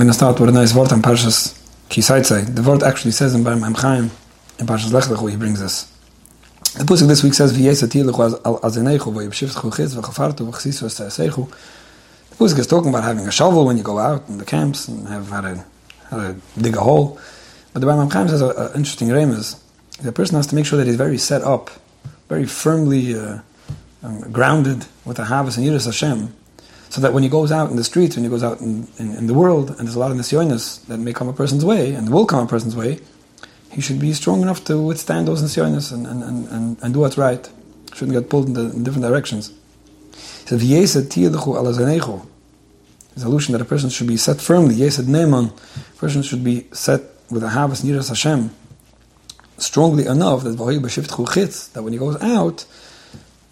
going to start with a nice word on Parshas Kisaitzai. The word actually says in Barim Chaim, in Parshas Lech Lechu, he brings this. The Pusik this week says, V'yesa tilechu azenechu, v'yibshivtchu chitz, v'chafartu, v'chsisu v'sesechu. The Pusik is talking about having a shovel when you go out in the camps and have how to, how to dig a hole. But the Barim Chaim says an interesting remez. The person has to make sure that he's very set up, very firmly uh, um, grounded with the Havas and Yiras Hashem, so that when he goes out in the streets, when he goes out in, in, in the world, and there's a lot of nisyonis that may come a person's way, and will come a person's way, he should be strong enough to withstand those nisyonis and, and, and, and, and do what's right. Shouldn't get pulled in, the, in different directions. He said, His allusion that a person should be set firmly, Yesed Neiman, a person should be set with a Havas Niras Hashem, strongly enough that that when he goes out,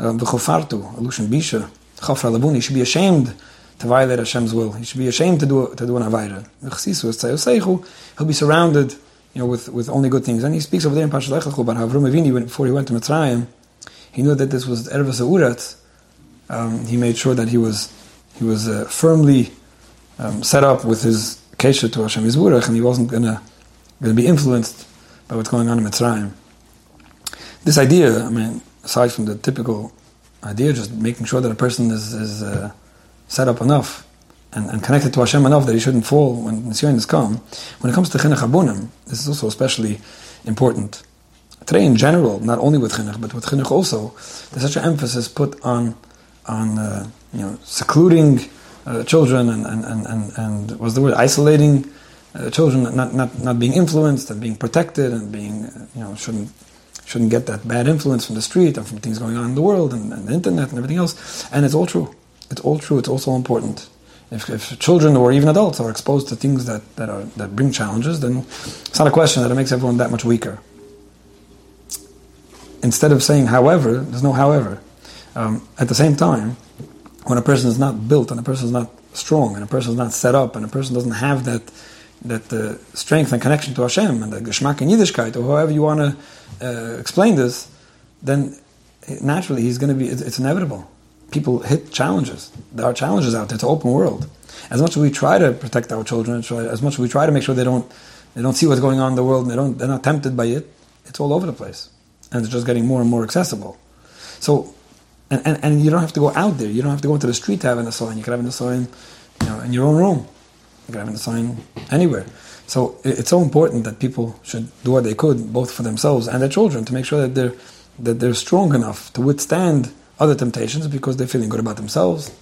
uh, the chofartu, allusion bisha, chafra labuni, he should be ashamed to violate Hashem's will. He should be ashamed to do to do an avayra. He'll be surrounded, you know, with, with only good things. And he speaks over there in Pashalech about how Avram before he went to Mitzrayim, he knew that this was Erva Urat. Um, he made sure that he was he was uh, firmly um, set up with his kesha to Hashem Yisburach, and he wasn't gonna gonna be influenced by what's going on in Mitzrayim. This idea, I mean, aside from the typical idea, just making sure that a person is, is uh, set up enough and, and, connected to Hashem enough that he shouldn't fall when Nisyonis come. When it comes to Chinuch Abunim, this is also especially important. Today, in general, not only with Chinuch, but with Chinuch also, there's such an emphasis put on, on uh, you know, secluding uh, children and, and, and, and, and was the word isolating uh, children, not, not, not being influenced and being protected and being, uh, you know, shouldn't shouldn't get that bad influence from the street and from things going on in the world and, and the internet and everything else. And it's all true. It's all true. It's also important. If, if, children or even adults are exposed to things that, that, are, that bring challenges, then it's not a question that it makes everyone that much weaker. Instead of saying however, there's no however. Um, at the same time, when a person is not built and a person is not strong and a person is not set up and a person doesn't have that that the strength and connection to Hashem and the Geschmack and Yiddishkeit, or however you want to uh, explain this, then naturally he's going to be, it's, inevitable. People hit challenges. There are challenges out there. It's an open world. As much as we try to protect our children, as much as we try to make sure they don't, they don't see what's going on in the world and they don't, they're not tempted by it, it's all over the place. And it's just getting more and more accessible. So, and, and, and you don't have to go out there. You don't have to go into the street to have an sign. You can have an sign you know, in your own room having a sign anywhere. So it's so important that people should do what they could, both for themselves and their children, to make sure that they're that they're strong enough to withstand other temptations because they're feeling good about themselves,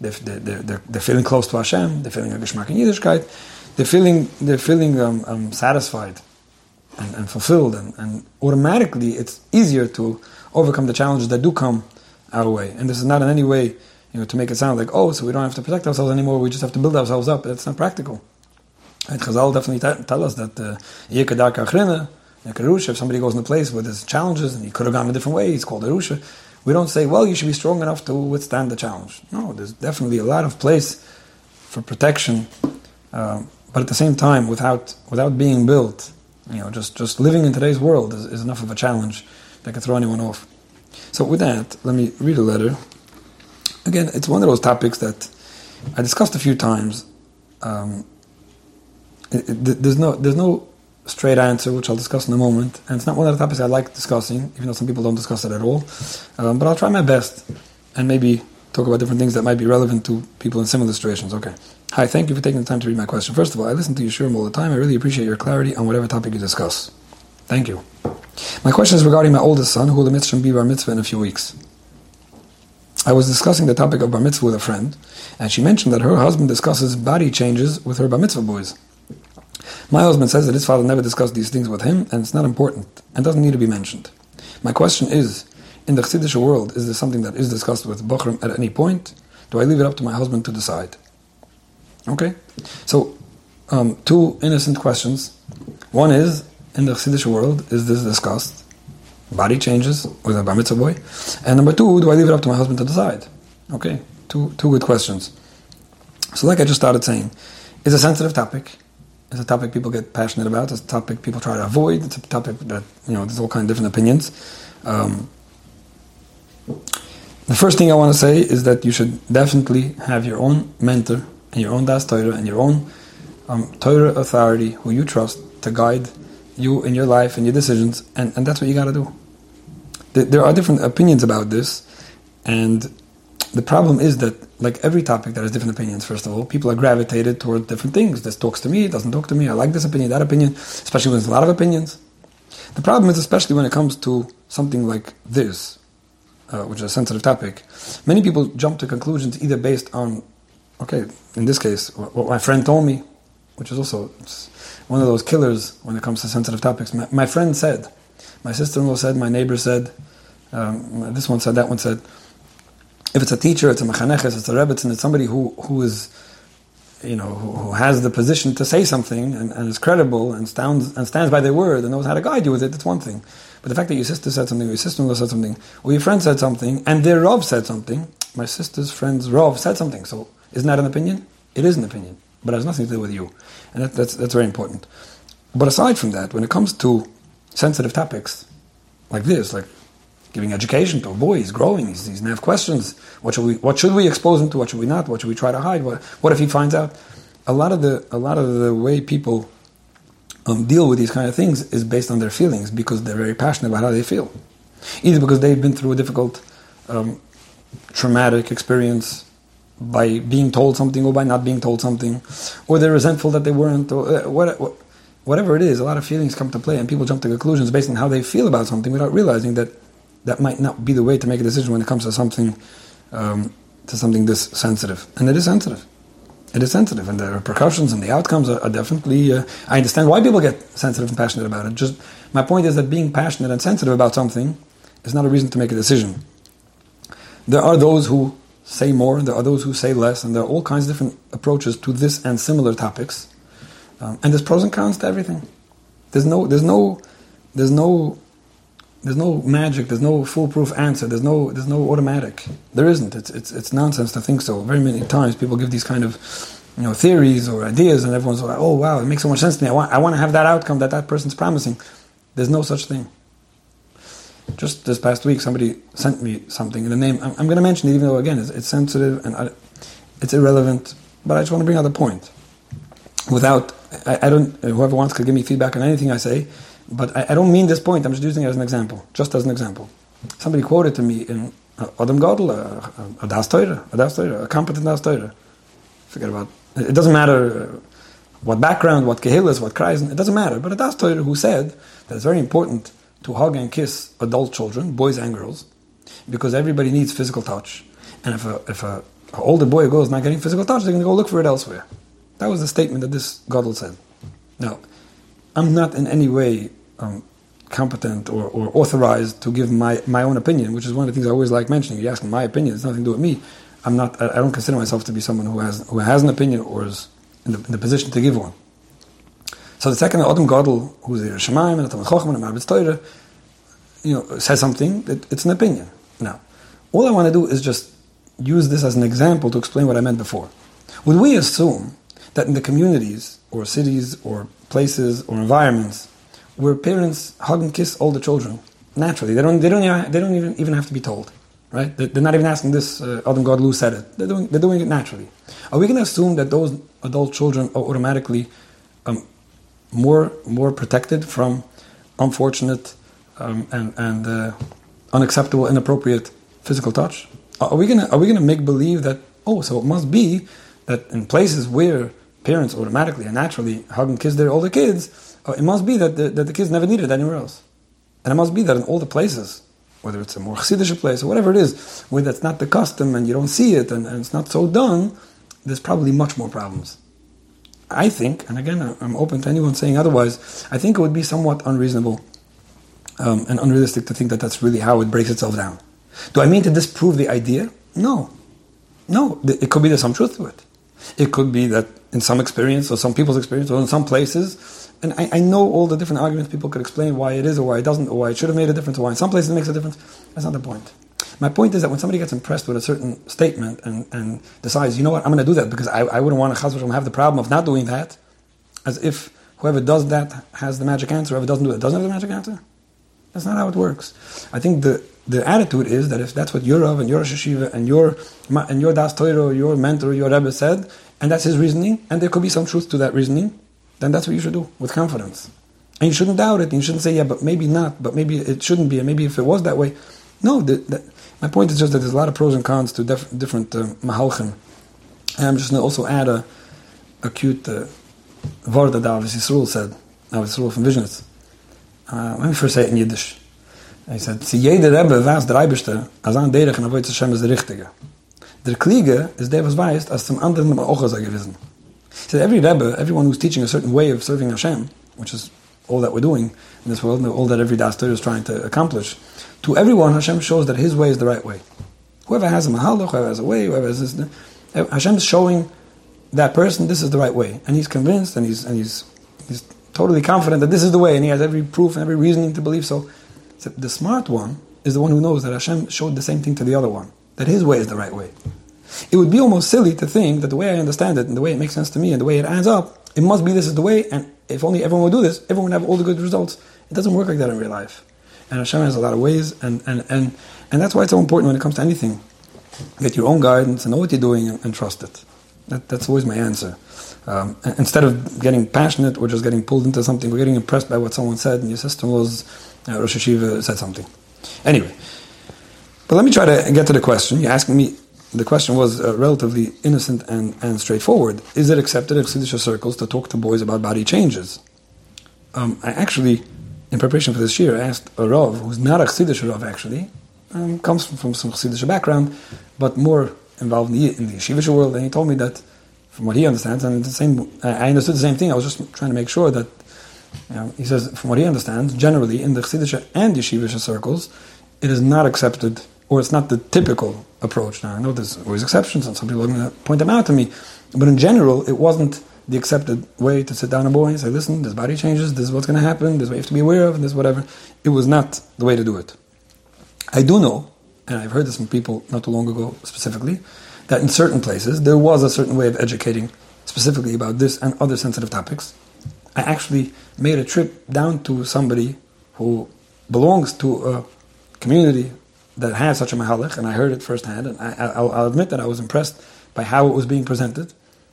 they're, they're, they're, they're feeling close to Hashem, they're feeling a Geschmack in Yiddishkeit, they're feeling they're feeling um, um, satisfied and, and fulfilled, and, and automatically it's easier to overcome the challenges that do come our way. And this is not in any way you know, to make it sound like, oh, so we don't have to protect ourselves anymore, we just have to build ourselves up. That's not practical. And Chazal definitely t- tell us that uh, if somebody goes in a place where there's challenges and he could have gone a different way, he's called a Rusha. We don't say, well, you should be strong enough to withstand the challenge. No, there's definitely a lot of place for protection, uh, but at the same time, without without being built, you know, just, just living in today's world is, is enough of a challenge that can throw anyone off. So with that, let me read a letter again, it's one of those topics that I discussed a few times. Um, it, it, there's no there's no straight answer, which I'll discuss in a moment, and it's not one of the topics I like discussing, even though some people don't discuss it at all. Um, but I'll try my best and maybe talk about different things that might be relevant to people in similar situations. Okay. Hi, thank you for taking the time to read my question. First of all, I listen to you Shurim all the time. I really appreciate your clarity on whatever topic you discuss. Thank you. My question is regarding my oldest son, who will mitzvah be bar mitzvah in a few weeks. I was discussing the topic of bar mitzvah with a friend, and she mentioned that her husband discusses body changes with her bar mitzvah boys. My husband says that his father never discussed these things with him, and it's not important, and doesn't need to be mentioned. My question is, in the Chassidish world, is this something that is discussed with Bochrim at any point? Do I leave it up to my husband to decide? Okay, so um, two innocent questions. One is, in the Chassidish world, is this discussed? Body changes with a bar mitzvah boy? And number two, do I leave it up to my husband to decide? Okay, two, two good questions. So, like I just started saying, it's a sensitive topic. It's a topic people get passionate about. It's a topic people try to avoid. It's a topic that, you know, there's all kinds of different opinions. Um, the first thing I want to say is that you should definitely have your own mentor and your own das Torah and your own um, Torah authority who you trust to guide you in your life and your decisions, and, and that's what you got to do. There, there are different opinions about this, and the problem is that, like every topic that has different opinions, first of all, people are gravitated toward different things. This talks to me, it doesn't talk to me, I like this opinion, that opinion, especially when there's a lot of opinions. The problem is, especially when it comes to something like this, uh, which is a sensitive topic, many people jump to conclusions either based on, okay, in this case, what my friend told me, which is also one of those killers when it comes to sensitive topics. My, my friend said, my sister-in-law said, my neighbor said, um, this one said, that one said. If it's a teacher, it's a mechaneches, it's a rebbetzin, it's somebody who, who is, you know, who, who has the position to say something and, and is credible and stands, and stands by their word and knows how to guide you with it, it's one thing. But the fact that your sister said something, or your sister-in-law said something, or your friend said something, and their Rav said something, my sister's friend's Rav said something, so isn't that an opinion? It is an opinion but has nothing to do with you. And that, that's, that's very important. But aside from that, when it comes to sensitive topics like this, like giving education to a boy, he's growing, he's, he's going to have questions. What should, we, what should we expose him to? What should we not? What should we try to hide? What, what if he finds out? A lot of the, a lot of the way people um, deal with these kind of things is based on their feelings because they're very passionate about how they feel. Either because they've been through a difficult, um, traumatic experience by being told something or by not being told something, or they're resentful that they weren't, or uh, what, what, whatever it is, a lot of feelings come to play, and people jump to conclusions based on how they feel about something without realizing that that might not be the way to make a decision when it comes to something um, to something this sensitive. And it is sensitive. It is sensitive, and the repercussions and the outcomes are, are definitely. Uh, I understand why people get sensitive and passionate about it. Just my point is that being passionate and sensitive about something is not a reason to make a decision. There are those who say more, there are those who say less, and there are all kinds of different approaches to this and similar topics. Um, and there's pros and cons to everything. There's no, there's no, there's no, there's no magic. There's no foolproof answer. There's no, there's no automatic. There isn't. It's, it's, it's nonsense to think so. Very many times people give these kind of, you know, theories or ideas, and everyone's like, "Oh, wow, it makes so much sense to me. I want, I want to have that outcome that that person's promising." There's no such thing. Just this past week, somebody sent me something. In the name I'm, I'm going to mention it, even though again it's, it's sensitive and I, it's irrelevant. But I just want to bring out the point. Without, I, I, don't. Whoever wants could give me feedback on anything I say, but I, I, don't mean this point. I'm just using it as an example, just as an example. Somebody quoted to me in uh, Adam Gadol, a, a, Das Teure, a Das Teure, a competent Das Teure. Forget about. It doesn't matter uh, what background, what kehillas, what kreisen. It doesn't matter. But a Das Teure who said that it's very important to hug and kiss adult children, boys and girls, because everybody needs physical touch. And if a, if a, older boy or girl is not getting physical touch, they're going to go look for it elsewhere. That was the statement that this Gadol said. Now, I'm not in any way um, competent or, or, authorized to give my, my own opinion, which is one of the things I always like mentioning. You ask me my opinion, it's nothing to do with me. I'm not, I don't consider myself to be someone who has, who has an opinion or is in the, in the position to give one. So the second Adam Gadol, who's a Shemaim and a Talmud Chochem and Marbitz Torah, you know, says something, it, it's an opinion. Now, all I want to do is just use this as an example to explain what I meant before. Would we assume that in the communities or cities or places or environments where parents hug and kiss all the children naturally, they don't, they don't, they don't even, even have to be told, right? They're not even asking this, uh, Adam Gadol said it. They're doing, they're doing it naturally. Are we going to assume that those adult children are automatically um, more more protected from unfortunate um, and and uh, unacceptable, inappropriate physical touch? Are we gonna are we gonna make believe that oh, so it must be that in places where parents automatically and naturally hug and kiss their older kids, uh, it must be that the, that the kids never need it anywhere else, and it must be that in all the places, whether it's a more chassidish place or whatever it is, where that's not the custom and you don't see it and, and it's not so done, there's probably much more problems. I think, and again, I'm open to anyone saying otherwise, I think it would be somewhat unreasonable um, and unrealistic to think that that's really how it breaks itself down. Do I mean to disprove the idea? No. No. It could be there's some truth to it. It could be that in some experience, or some people's experience, or in some places, and I, I, know all the different arguments people could explain why it is or why it doesn't, or why it should have made a difference, or why in some places it makes a difference. That's not the point. My point is that when somebody gets impressed with a certain statement and, and decides, you know what, I'm going to do that because I, I wouldn't want to have the problem of not doing that, as if whoever does that has the magic answer, whoever doesn't do it doesn't have the magic answer. That's not how it works. I think the, the attitude is that if that's what your Rav and your Sheshiva and your and your Das Torah, your mentor, your Rebbe said, and that's his reasoning, and there could be some truth to that reasoning, then that's what you should do with confidence. And you shouldn't doubt it. And you shouldn't say, yeah, but maybe not, but maybe it shouldn't be, and maybe if it was that way. No, the, the, my point is just that there's a lot of pros and cons to def, different uh, mahalchim. And I'm just going to also add a, a cute uh, word that Avis Yisrael said, Avis Yisrael from Visions. Uh, let me first say it in Yiddish. He said, Sie jeder Rebbe weiß der Eibischte, als an derich und avoid Hashem ist der Richtige. Der Kliege ist der, was weiß, als zum anderen auch sei gewesen. He said, every Rebbe, everyone who's teaching a certain way of serving Hashem, which is all that we're doing in this world, all that every Dastur is trying to accomplish, to everyone, Hashem shows that his way is the right way. Whoever has a mahalach, whoever has a way, whoever has this, Hashem is showing that person this is the right way, and he's convinced, and he's and he's he's totally confident that this is the way, and he has every proof and every reasoning to believe so. so. The smart one is the one who knows that Hashem showed the same thing to the other one, that his way is the right way. It would be almost silly to think that the way I understand it and the way it makes sense to me and the way it adds up, it must be this is the way, and if only everyone would do this, everyone would have all the good results. It doesn't work like that in real life. And Hashem has a lot of ways, and, and, and, and that's why it's so important when it comes to anything. Get your own guidance and know what you're doing and, and trust it. That, that's always my answer. Um, instead of getting passionate or just getting pulled into something, we're getting impressed by what someone said, and your sister was uh, Rosh Hashiva said something. Anyway, but let me try to get to the question. You're asking me, the question was uh, relatively innocent and, and straightforward. Is it accepted in Chassidish circles to talk to boys about body changes? Um, I actually, in preparation for this year, asked a Rav, who's not a Chassidish Rav actually, um, comes from, from some Chassidish background, but more involved in the, in the yeshivish world, and he told me that, from what he understands, and the same, I understood the same thing. I was just trying to make sure that, you know, he says, from what he understands, generally in the chassidish and yeshivish circles, it is not accepted, or it's not the typical approach. Now I know there's always exceptions, and some people are going to point them out to me, but in general, it wasn't the accepted way to sit down a boy and say, listen, this body changes, this is what's going to happen, this is what you have to be aware of, and this whatever. It was not the way to do it. I do know and I've heard this from people not too long ago specifically, that in certain places there was a certain way of educating specifically about this and other sensitive topics. I actually made a trip down to somebody who belongs to a community that has such a mahalach, and I heard it firsthand, and I, will admit that I was impressed by how it was being presented.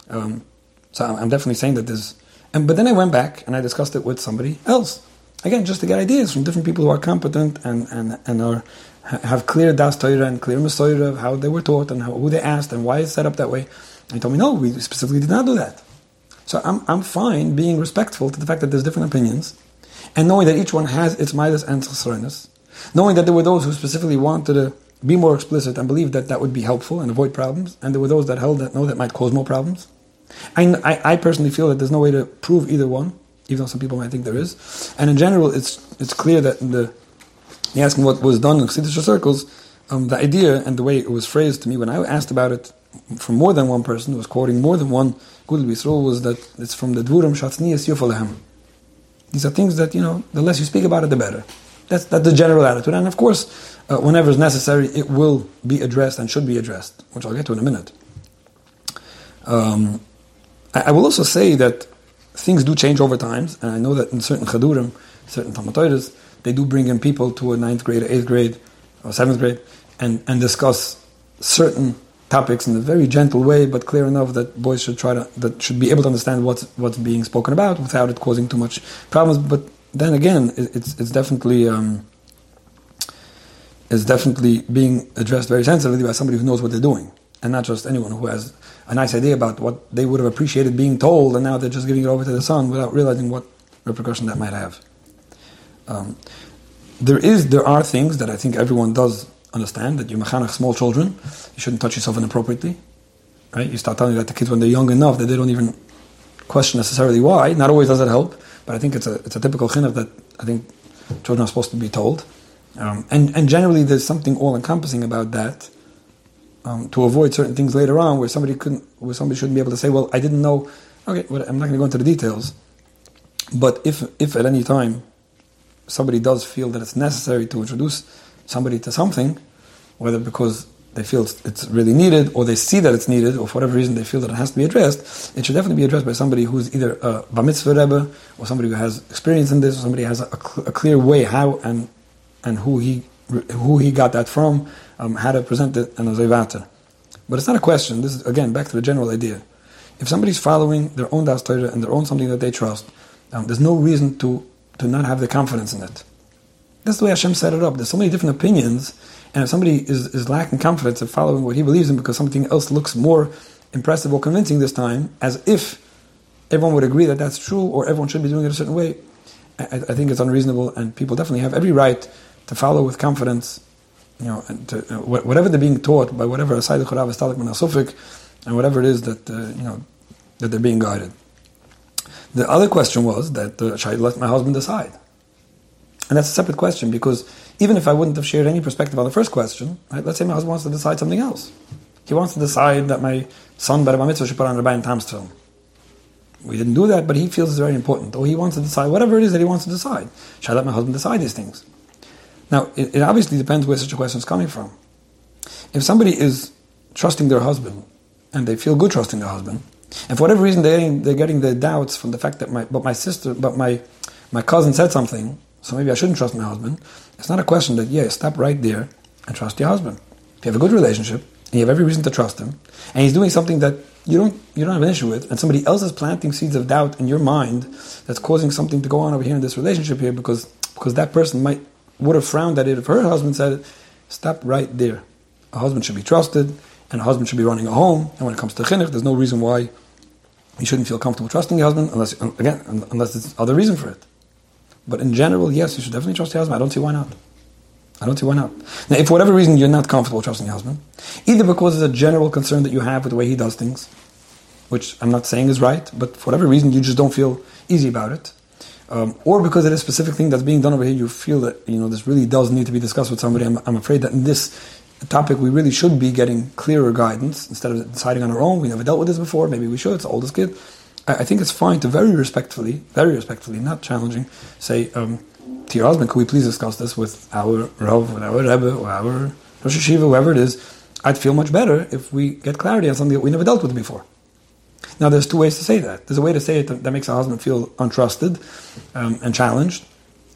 Um, so I'm definitely saying that there's, and but then I went back and I discussed it with somebody else. Again, just to get ideas from different people who are competent and, and, and are have clear Das Torah and clear Masorah of how they were taught and how, who they asked and why it's set up that way. And he told me, no, we specifically did not do that. So I'm, I'm fine being respectful to the fact that there's different opinions and knowing that each one has its midas and chesronis, knowing that there were those who specifically wanted to be more explicit and believe that that would be helpful and avoid problems, and there were those that held that no, that might cause more problems. I, I, I personally feel that there's no way to prove either one, even though some people might think there is. And in general, it's it's clear that the he asked me what was done in Chassidish circles. Um, the idea and the way it was phrased to me when I asked about it from more than one person was quoting more than one Gudel Yisrael was that it's from the Dvurim Shatznias Yufalehem. These are things that, you know, the less you speak about it, the better. That's, that's the general attitude. And of course, uh, whenever it's necessary, it will be addressed and should be addressed, which I'll get to in a minute. Um, I, I, will also say that things do change over time, and I know that in certain Chadurim, certain Talmud they do bring in people to a ninth grade, or eighth grade, or seventh grade, and, and discuss certain topics in a very gentle way, but clear enough that boys should try to that should be able to understand what's what's being spoken about without it causing too much problems. But then again, it's it's definitely um, it's definitely being addressed very sensitively by somebody who knows what they're doing, and not just anyone who has a nice idea about what they would have appreciated being told, and now they're just giving it over to the son without realizing what repercussion that might have. Um, there is, there are things that I think everyone does understand that you mechanach small children, you shouldn't touch yourself inappropriately, right? You start telling that to kids when they're young enough that they don't even question necessarily why. Not always does it help, but I think it's a it's a typical chinuch that I think children are supposed to be told. Um, and and generally, there's something all encompassing about that. Um, to avoid certain things later on, where somebody couldn't, where somebody shouldn't be able to say, "Well, I didn't know." Okay, well, I'm not going to go into the details, but if if at any time somebody does feel that it's necessary to introduce somebody to something, whether because they feel it's really needed or they see that it's needed or for whatever reason they feel that it has to be addressed, it should definitely be addressed by somebody who's either a bar mitzvah rebbe or somebody who has experience in this or somebody who has a, a clear way how and and who he who he got that from, um, how to present it and a zayvata. But it's not a question. This is again back to the general idea. if somebody's following their own das Torah and their own something that they trust, um, there's no reason to, to not have the confidence in it. That's the way Hashem set it up. There's so many different opinions, and if somebody is, is lacking confidence in following what he believes in because something else looks more impressive or convincing this time, as if everyone would agree that that's true or everyone should be doing it a certain way, I, I think it's unreasonable, and people definitely have every right to follow with confidence, you know, to, uh, whatever they're being taught by whatever Asayid Churav Estalik Manasufik, and whatever it is that, uh, you know, that they're being guided. The other question was that uh, should I let my husband decide? And that's a separate question because even if I wouldn't have shared any perspective on the first question, right, let's say my husband wants to decide something else. He wants to decide that my son, Bar Mitzvah, should put on Rabbi Tam's film. We didn't do that, but he feels it's very important. Or he wants to decide whatever it is that he wants to decide. Should I let my husband decide these things? Now, it, it obviously depends where such a question is coming from. If somebody is trusting their husband and they feel good trusting their husband, and for whatever reason they're getting, they're getting their doubts from the fact that my, but my sister, but my, my cousin said something, so maybe I shouldn't trust my husband. It's not a question that, yeah, stop right there and trust your husband. If you have a good relationship, and you have every reason to trust him, and he's doing something that you don't you don't have an issue with, and somebody else is planting seeds of doubt in your mind that's causing something to go on over here in this relationship here because because that person might would have frowned at it if her husband said it. Stop right there. A husband should be trusted, and a husband should be running a home. And when it comes to chinuch, there's no reason why you shouldn't feel comfortable trusting your husband, unless again unless there's other reason for it. But in general, yes, you should definitely trust your husband. I don't see why not. I don't see why not. Now, if for whatever reason you're not comfortable trusting your husband, either because it's a general concern that you have with the way he does things, which I'm not saying is right, but for whatever reason you just don't feel easy about it, um, or because it is a specific thing that's being done over here, you feel that you know this really does need to be discussed with somebody. I'm, I'm afraid that in this topic we really should be getting clearer guidance instead of deciding on our own. We never dealt with this before. Maybe we should. It's the oldest kid. I, think it's fine to very respectfully, very respectfully, not challenging, say. Um, to your husband, could we please discuss this with our Rav, with our Rebbe, or our Rosh Hashiva, whoever it is? I'd feel much better if we get clarity on something that we never dealt with before. Now, there's two ways to say that. There's a way to say it that, that makes a husband feel untrusted um, and challenged,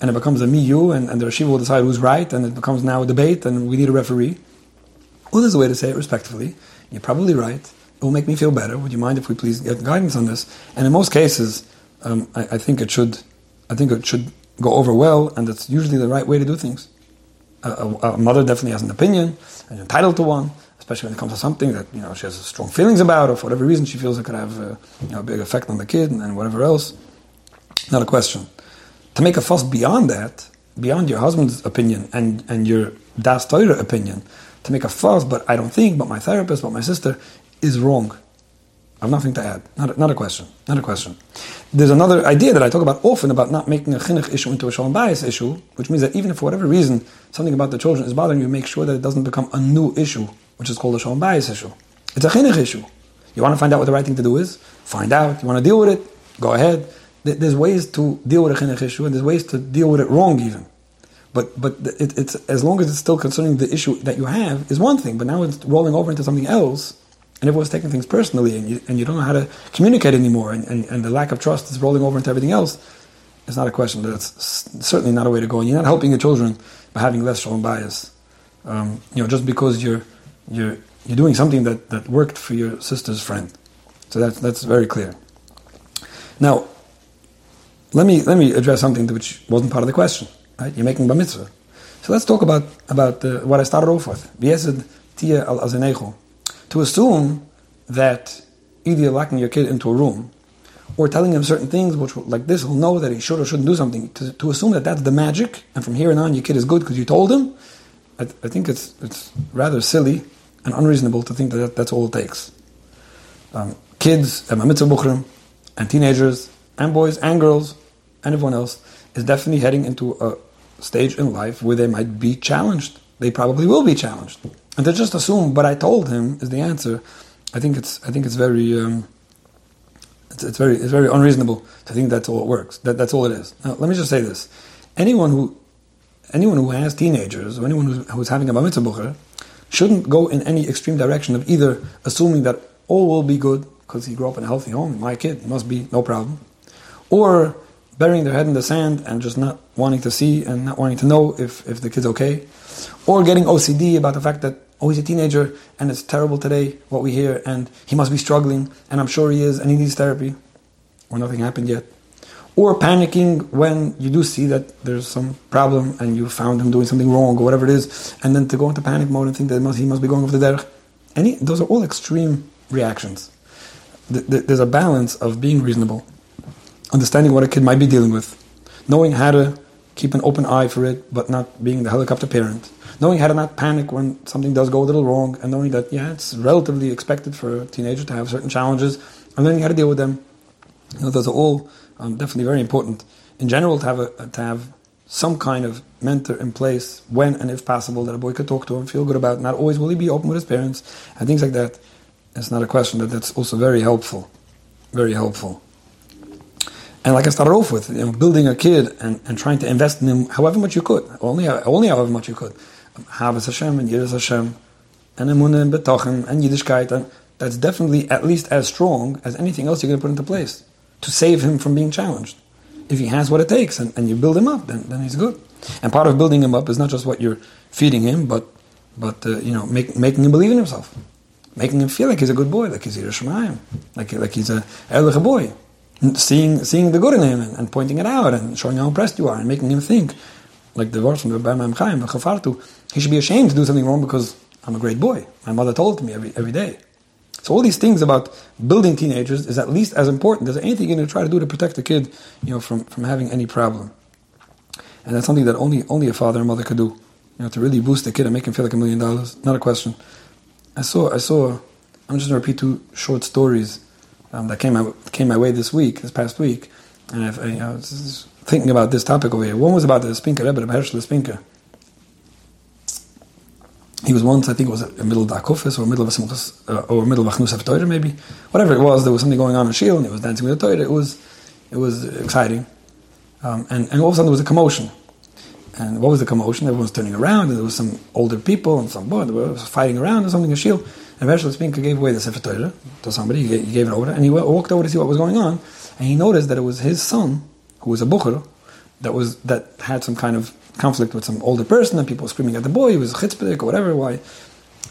and it becomes a me, you, and, and the Rashiva will decide who's right, and it becomes now a debate, and we need a referee. Or there's a way to say it respectfully. You're probably right. It will make me feel better. Would you mind if we please get guidance on this? And in most cases, um, I, I think it should. I think it should go over well, and that's usually the right way to do things. A, a, a, mother definitely has an opinion and entitled to one, especially when it comes to something that you know she has strong feelings about, or for whatever reason she feels it could have a, you know, a big effect on the kid and, and whatever else. Not a question. To make a fuss beyond that, beyond your husband's opinion and, and your das Torah opinion, to make a fuss, but I don't think, but my therapist, but my sister, is wrong. I have nothing to add. Not a, not a question. Not a question. There's another idea that I talk about often about not making a chinuch issue into a shalom bayis issue, which means that even if for whatever reason something about the children is bothering you, make sure that it doesn't become a new issue, which is called a shalom bayis issue. It's a chinuch issue. You want to find out what the right thing to do is? Find out. You want to deal with it? Go ahead. There's ways to deal with a chinuch issue, and there's ways to deal with it wrong even. But but it, it's as long as it's still concerning the issue that you have is one thing. But now it's rolling over into something else and everyone's taking things personally, and you, and you don't know how to communicate anymore, and, and, and the lack of trust is rolling over into everything else, it's not a question. That's certainly not a way to go. And you're not helping your children by having less shalom bias. Um, you know, just because you're you're you're doing something that, that worked for your sister's friend. So that's that's very clear. Now, let me let me address something which wasn't part of the question. Right? You're making bar mitzvah. So let's talk about about uh, what I started off with. tia al to assume that either locking your kid into a room or telling him certain things, which like this, he'll know that he should or shouldn't do something. To, to assume that that's the magic, and from here and on your kid is good because you told him, I, I, think it's it's rather silly and unreasonable to think that, that that's all it takes. Um, kids, and mitzvah and teenagers, and boys and girls, and everyone else is definitely heading into a stage in life where they might be challenged. They probably will be challenged. And they just assume, what I told him is the answer. I think it's I think it's very um, it's, it's, very it's very unreasonable to think that's all it works. That that's all it is. Now let me just say this: anyone who anyone who has teenagers or anyone who's, who's having a bar mitzvah shouldn't go in any extreme direction of either assuming that all will be good because he grew up in a healthy home, my kid must be no problem, or burying their head in the sand and just not wanting to see and not wanting to know if, if the kid's okay, or getting OCD about the fact that oh, he's a teenager and it's terrible today what we hear and he must be struggling and I'm sure he is and he needs therapy, or nothing happened yet. Or panicking when you do see that there's some problem and you found him doing something wrong or whatever it is, and then to go into panic mode and think that he must be going off the derech. Any, those are all extreme reactions. There's a balance of being reasonable, understanding what a kid might be dealing with, knowing how to keep an open eye for it, but not being the helicopter parent, knowing how to not panic when something does go a little wrong, and knowing that, yeah, it's relatively expected for a teenager to have certain challenges, and learning how to deal with them. You know, those are all um, definitely very important. In general, to have, a, to have some kind of mentor in place when and if possible that a boy could talk to and feel good about. Not always will he be open with his parents and things like that. It's not a question that that's also very helpful. Very helpful. And like I started off with, you know, building a kid and, and trying to invest in him however much you could, only only however much you could. Havas Hashem and Yiras Hashem, and Emunah and Betochen and Yiddishkeit, and that's definitely at least as strong as anything else you're going to put into place to save him from being challenged. If he has what it takes and, and you build him up, then, then he's good. And part of building him up is not just what you're feeding him, but but uh, you know, make, making him believe in himself, making him feel like he's a good boy, like he's a Yerushalayim, like like he's a Erlich boy seeing seeing the good in him and, and, pointing it out and showing how impressed you are and making him think, like the verse from the Rabbi Chaim, he should be ashamed to do something wrong because I'm a great boy. My mother told me every every day. So all these things about building teenagers is at least as important as anything you're going to try to do to protect the kid, you know, from, from having any problem. And that's something that only only a father and mother could do, you know, to really boost the kid and make him feel like a million dollars. Not a question. I saw I saw. I'm just going to repeat two short stories um, that came my, came my way this week, this past week, and I've, I, I was thinking about this topic over here. One was about the Spinker Rebbe, the Spinker. He was once, I think it was in the middle of the or middle of a uh, or middle of a Chnus Torah maybe, whatever it was. There was something going on in Shiel, and he was dancing with the Torah. It was, it was exciting, um, and and all of a sudden there was a commotion. And what was the commotion? Everyone was turning around, and there was some older people and some boy, they were fighting around or something in Shiel. And Rashel Spinker gave away the Sefer Torah to somebody, he gave, he gave, it over, and he walked over to see what was going on, and he noticed that it was his son, who was a Bucher, that was that had some kind of conflict with some older person, and people were screaming at the boy, he was a chitzpah or whatever, why.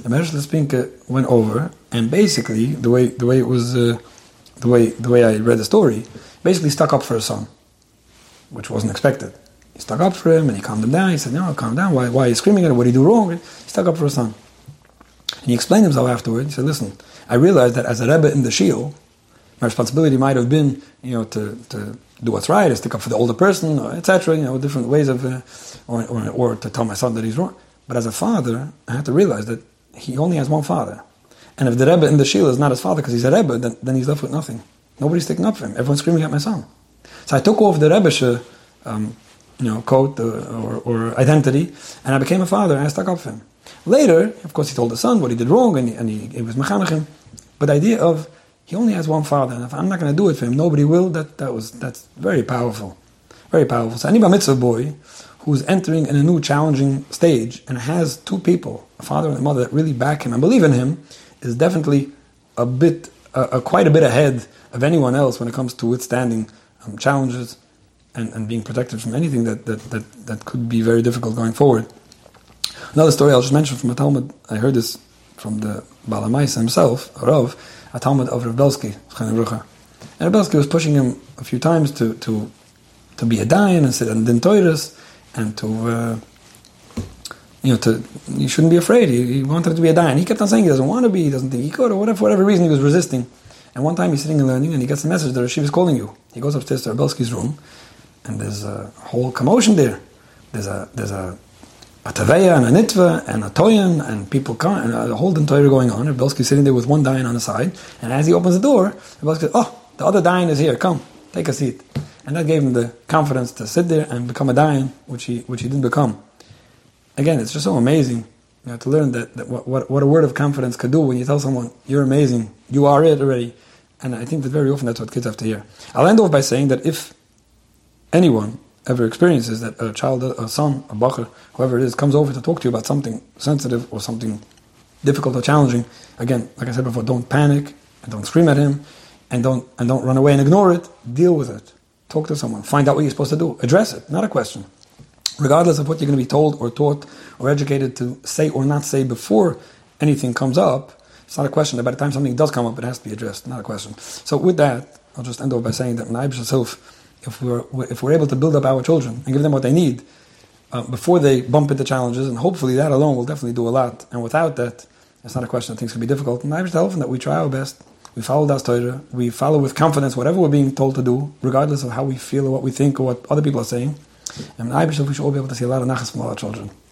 The Rashel Spinker went over, and basically, the way, the way it was, uh, the way, the way I read the story, basically stuck up for his son, which wasn't expected. He stuck up for him, and he calmed him down, he said, no, calm down, why, why are you screaming at him, what did he do wrong? He stuck up for his son. And he explained himself afterwards. He said, listen, I realized that as a Rebbe in the Shiel, my responsibility might have been, you know, to, to do what's right, to stick up for the older person, etc., you know, different ways of, uh, or, or, or to tell my son that he's wrong. But as a father, I had to realize that he only has one father. And if the Rebbe in the Shiel is not his father because he's a Rebbe, then, then he's left with nothing. Nobody's sticking up for him. Everyone's screaming at my son. So I took off the Rebbe's um, you know, coat uh, or, or identity, and I became a father and I stuck up for him. Later, of course, he told the son what he did wrong, and and he, he was mechanachim. But the idea of he only has one father, and if I'm not going to do it for him, nobody will. That that was that's very powerful, very powerful. So any bar mitzvah boy who's entering in a new challenging stage and has two people, a father and a mother, that really back him and believe in him, is definitely a bit, uh, quite a bit ahead of anyone else when it comes to withstanding um, challenges and, and being protected from anything that, that, that, that could be very difficult going forward. Another story I'll just mention from a Talmud, I heard this from the Balamais himself, Rav, a Talmud of Rav Belsky, and Belsky was pushing him a few times to, to, to be a Dayan and sit on Din Toiris and to, uh, you know, to, you shouldn't be afraid. He, he, wanted to be a Dayan. He kept on saying he doesn't want to be, he doesn't think he could, or whatever, for whatever reason he was resisting. And one time he's sitting and learning and he gets a message that Rashi is calling you. He goes upstairs to Belsky's room and there's a whole commotion there. There's a, there's a a Taveya and a Nitva and a Toyan and people come and uh, a whole Torah going on. Rebelski sitting there with one Dayan on the side, and as he opens the door, Rebelski says, "Oh, the other Dayan is here. Come, take a seat." And that gave him the confidence to sit there and become a Dayan, which he which he didn't become. Again, it's just so amazing you know, to learn that, that what, what, what a word of confidence could do when you tell someone you're amazing, you are it already. And I think that very often that's what kids have to hear. I'll end off by saying that if anyone ever experiences that a child, a son, a bacher, whoever it is, comes over to talk to you about something sensitive or something difficult or challenging, again, like I said before, don't panic and don't scream at him and don't and don't run away and ignore it. Deal with it. Talk to someone. Find out what you're supposed to do. Address it. Not a question. regardless of what you're going to be told or taught or educated to say or not say before anything comes up, it's not a question by the time something does come up, it has to be addressed. Not a question. So with that, I'll just end off by saying that Naibish itself, if we're if we're able to build up our children and give them what they need uh, before they bump into challenges, and hopefully that alone will definitely do a lot. And without that, it's not a question that things can be difficult. And Naibish helping that we try our best. We follow Das Torah. We follow with confidence whatever we're being told to do, regardless of how we feel or what we think or what other people are saying. And I believe we should all be able to see a lot of nachas from our children.